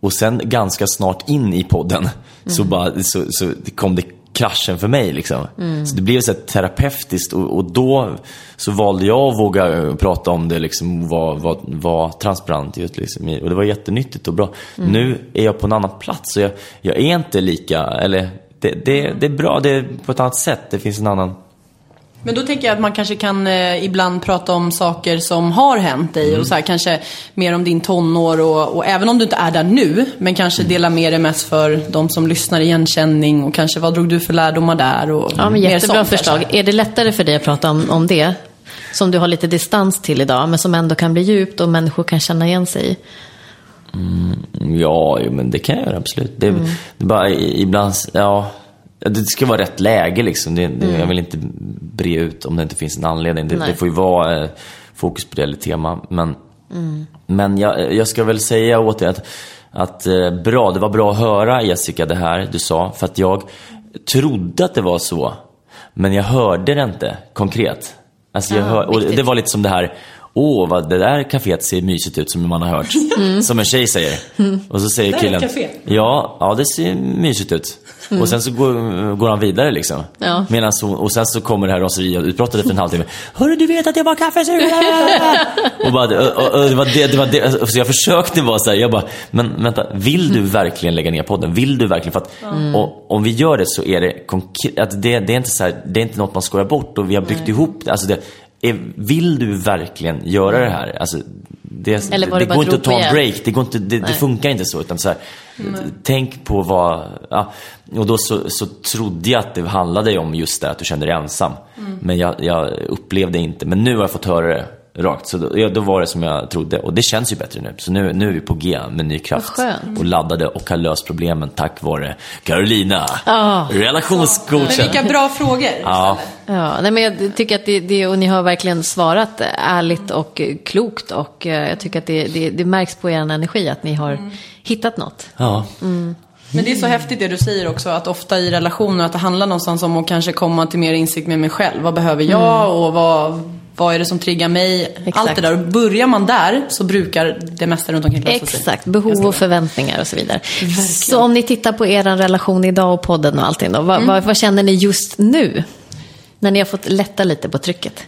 A: och sen ganska snart in i podden så, bara, så, så kom det kraschen för mig liksom. Så det blev så terapeutiskt och, och då så valde jag att våga eh, prata om det liksom, och vara var, var transparent liksom, och det var jättenyttigt och bra. Nu är jag på en annan plats så jag, jag är inte lika, eller det, det, det är bra, det är på ett annat sätt, det finns en annan
C: Men då tänker jag att man kanske kan eh, ibland prata om saker som har hänt dig och så här, kanske mer om din tonår och, och även om du inte är där nu, men kanske dela med dig mest för de som lyssnar igenkänning och kanske vad drog du för lärdomar där och
B: Ja, men jättebra
C: sånt
B: förslag.
C: kanske.
B: Är det lättare för dig att prata om, om det? Som du har lite distans till idag, men som ändå kan bli djupt och människor kan känna igen sig i.
A: Ja, jo, men det kan jag göra absolut. Det, det är bara ibland, ja, det ska vara rätt läge liksom. Det, det, Jag vill inte bre ut om det inte finns en anledning. Det, det får ju vara eh, fokus på det eller tema. Men, men jag, jag ska väl säga åt dig att, att eh, bra, det var bra att höra Jessica det här du sa. För att jag trodde att det var så. Men jag hörde det inte konkret. Alltså jag
B: Ja,
A: hör, och det var lite som det här, åh vad det där kaféet ser mysigt ut som man har hört. Som en tjej säger. Och så säger
C: Det är ett
A: killen,
C: café.
A: ja, ja det ser mysigt ut. Och sen så går, går han vidare liksom.
B: Ja.
A: Medan hon, och sen så kommer det här raseriutbrottet efter en halvtimme. Hörru du vet att jag var kaffesugare! och bara, och, och, och, det var det, det var det. Så jag försökte vara så här, jag bara, men vänta, vill du verkligen lägga ner podden? Vill du verkligen? För att och, om vi gör det så är det konkret, att det, det är inte så här, det är inte något man skojar bort och vi har byggt ihop det. Alltså det är, vill du verkligen göra det här? Alltså, det,
B: Eller var
A: det,
B: det
A: går inte att ta en break, det, går inte, det, det funkar inte så. Utan så här, Tänk på vad... Ja, och då så, så trodde jag att det handlade om just det, att du kände dig ensam. Men jag, jag upplevde inte. Men nu har jag fått höra det rakt. Så då, ja, då var det som jag trodde. Och det känns ju bättre nu. Så nu, nu är vi på G med ny kraft. Och laddade och har löst problemen tack vare Carolina.
C: Men
A: Relationscoachen.
C: vilka bra frågor.
A: Ja,
B: Ja, nej, men jag tycker att det, det, och ni har verkligen svarat ärligt och klokt. Och eh, jag tycker att det, det, det märks på er energi att ni har hittat något.
A: ja.
C: Men det är så häftigt det du säger också, att ofta i relationer att det handlar någonstans om att kanske komma till mer insikt med mig själv. Vad behöver jag och vad, vad är det som triggar mig?
B: Exakt.
C: Allt det där. Och börjar man där så brukar det mesta runt omkring lösa sig.
B: Exakt, behov och förväntningar och så vidare. Så om ni tittar på er relation idag och podden och allting då, vad, vad, vad känner ni just nu? När ni har fått lätta lite på trycket.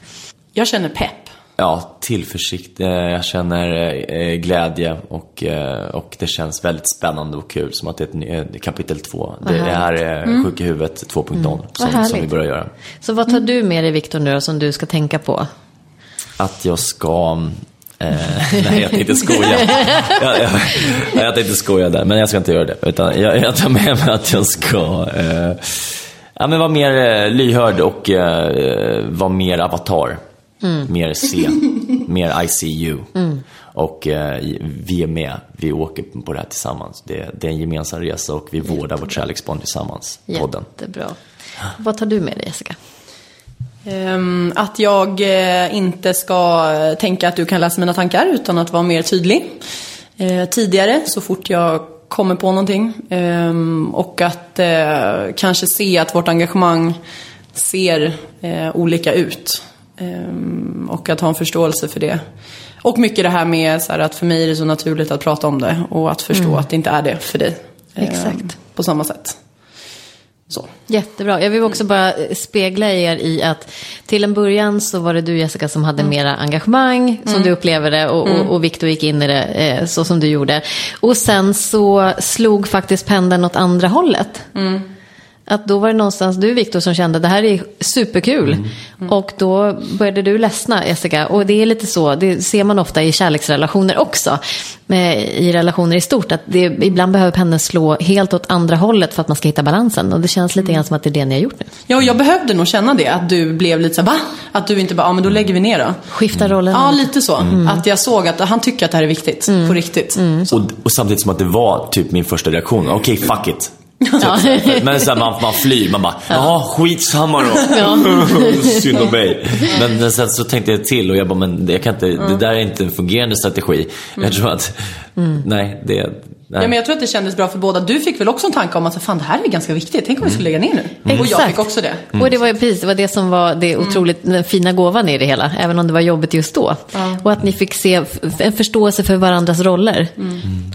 C: Jag känner pepp.
A: Ja, tillförsikt. Eh, Jag känner eh, glädje och, eh, och det känns väldigt spännande och kul. Som att det är ett kapitel två. Det här är Sjuk i huvudet 2.0 som, som vi börjar göra.
B: Så vad tar du med dig Viktor nu då, som du ska tänka på?
A: att jag ska... [laughs] Nej, jag tänkte skoja. Jag, jag, jag tänkte skoja där, men jag ska inte göra det. Utan jag, jag tar med mig att jag ska eh, ja, men vara mer eh, lyhörd och eh, vara mer avatar. Mer se, [laughs] mer ICU. Och eh, vi är med, vi åker på det här tillsammans. Det, det är en gemensam resa och vi vårdar vårt kärleksband tillsammans. Podden.
B: Jättebra. Vad tar du med dig Jessica?
C: Ehm, att jag eh, inte ska tänka att du kan läsa mina tankar utan att vara mer tydlig. Eh, tidigare, så fort jag kommer på någonting. Ehm, och att eh, kanske se att vårt engagemang ser olika ut. Ehm, och att ha en förståelse för det. Och mycket det här med så här, att för mig är det så naturligt att prata om det och att förstå att det inte är det för dig. Ehm,
B: Exakt.
C: På samma sätt. Så.
B: Jättebra. Jag vill också bara spegla er i att till en början så var det du Jessica som hade mera engagemang som du upplever det och, och, och Viktor gick in i det eh, så som du gjorde. Och sen så slog faktiskt pendeln åt andra hållet. Att då var det någonstans du Viktor som kände det här är superkul. Och då började du ledsna Jessica. Och det är lite så, det ser man ofta i kärleksrelationer också. Med, I relationer i stort. Att det, ibland behöver pendeln slå helt åt andra hållet för att man ska hitta balansen. Och det känns lite grann som att det är det ni har gjort nu.
C: Ja, och jag behövde nog känna det. Att du blev lite så här, va? Att du inte bara, ja men då lägger vi ner då.
B: Skifta rollen.
C: Ja, lite så. Att jag såg att han tycker att det här är viktigt. På riktigt.
A: Och, och samtidigt som att det var typ min första reaktion. Okej, fuck it.
B: Ja. [laughs]
A: Men så här, man, man flyr, man bara, jaha skitsamma då. [laughs] Synd om mig. Men, men sen så tänkte jag till och jag bara, men jag kan inte, det där är inte en fungerande strategi. Jag tror att, nej, det... Nej.
C: Ja, men jag tror att det kändes bra för båda. Du fick väl också en tanke om att fan, det här är ganska viktigt. Tänk om vi skulle lägga ner nu. Och jag fick också det.
B: Och det var ju precis det, var det som var det otroligt den fina gåvan i det hela. Även om det var jobbigt just då. Och att ni fick se en förståelse för varandras roller.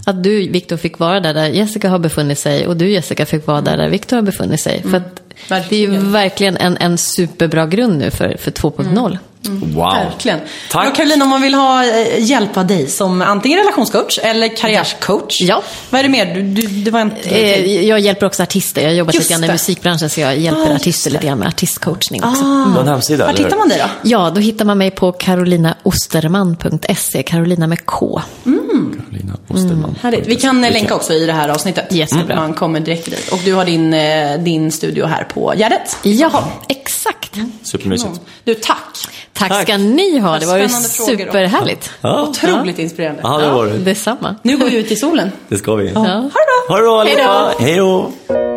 B: Att du Viktor fick vara där, där Jessica har befunnit sig. Och du Jessica fick vara där, där Viktor har befunnit sig. För att det är ju
C: Verkligen.
B: verkligen en, en superbra grund nu för, för 2.0.
A: Wow.
C: Verkligen.
A: Tack.
C: Karolina, om man vill ha eh, hjälp av dig som antingen relationscoach eller karriärscoach.
B: Ja.
C: Vad är det mer? Du, du, det var inte...
B: Eh, Jag hjälper också artister. Jag har jobbat lite grann i musikbranschen så jag hjälper
C: Ah,
B: artister lite grann med artistcoachning också.
A: Du har en hemsida,
C: Var hittar man dig då?
B: Ja, då hittar man mig på carolinaosterman.se, Carolina med K.
A: Lina Osterman.
C: Härligt. Vi kan eh, länka också i det här avsnittet.
B: Jättebra.
C: Man kommer direkt dit. Och du har din, eh, din studio här på Gärdet.
B: Ja, exakt.
A: Supermysigt.
C: Du, tack.
B: Tack,
A: Tack.
B: ska ni ha. Det var ju superhärligt.
A: Ja,
C: Otroligt inspirerande.
A: ja det var det.
B: Detsamma.
C: Nu går vi ut i solen.
A: Det ska vi.
B: Ja.
C: Ha det bra!
A: Ha det bra
B: Hej då.
A: allihopa. Hej då.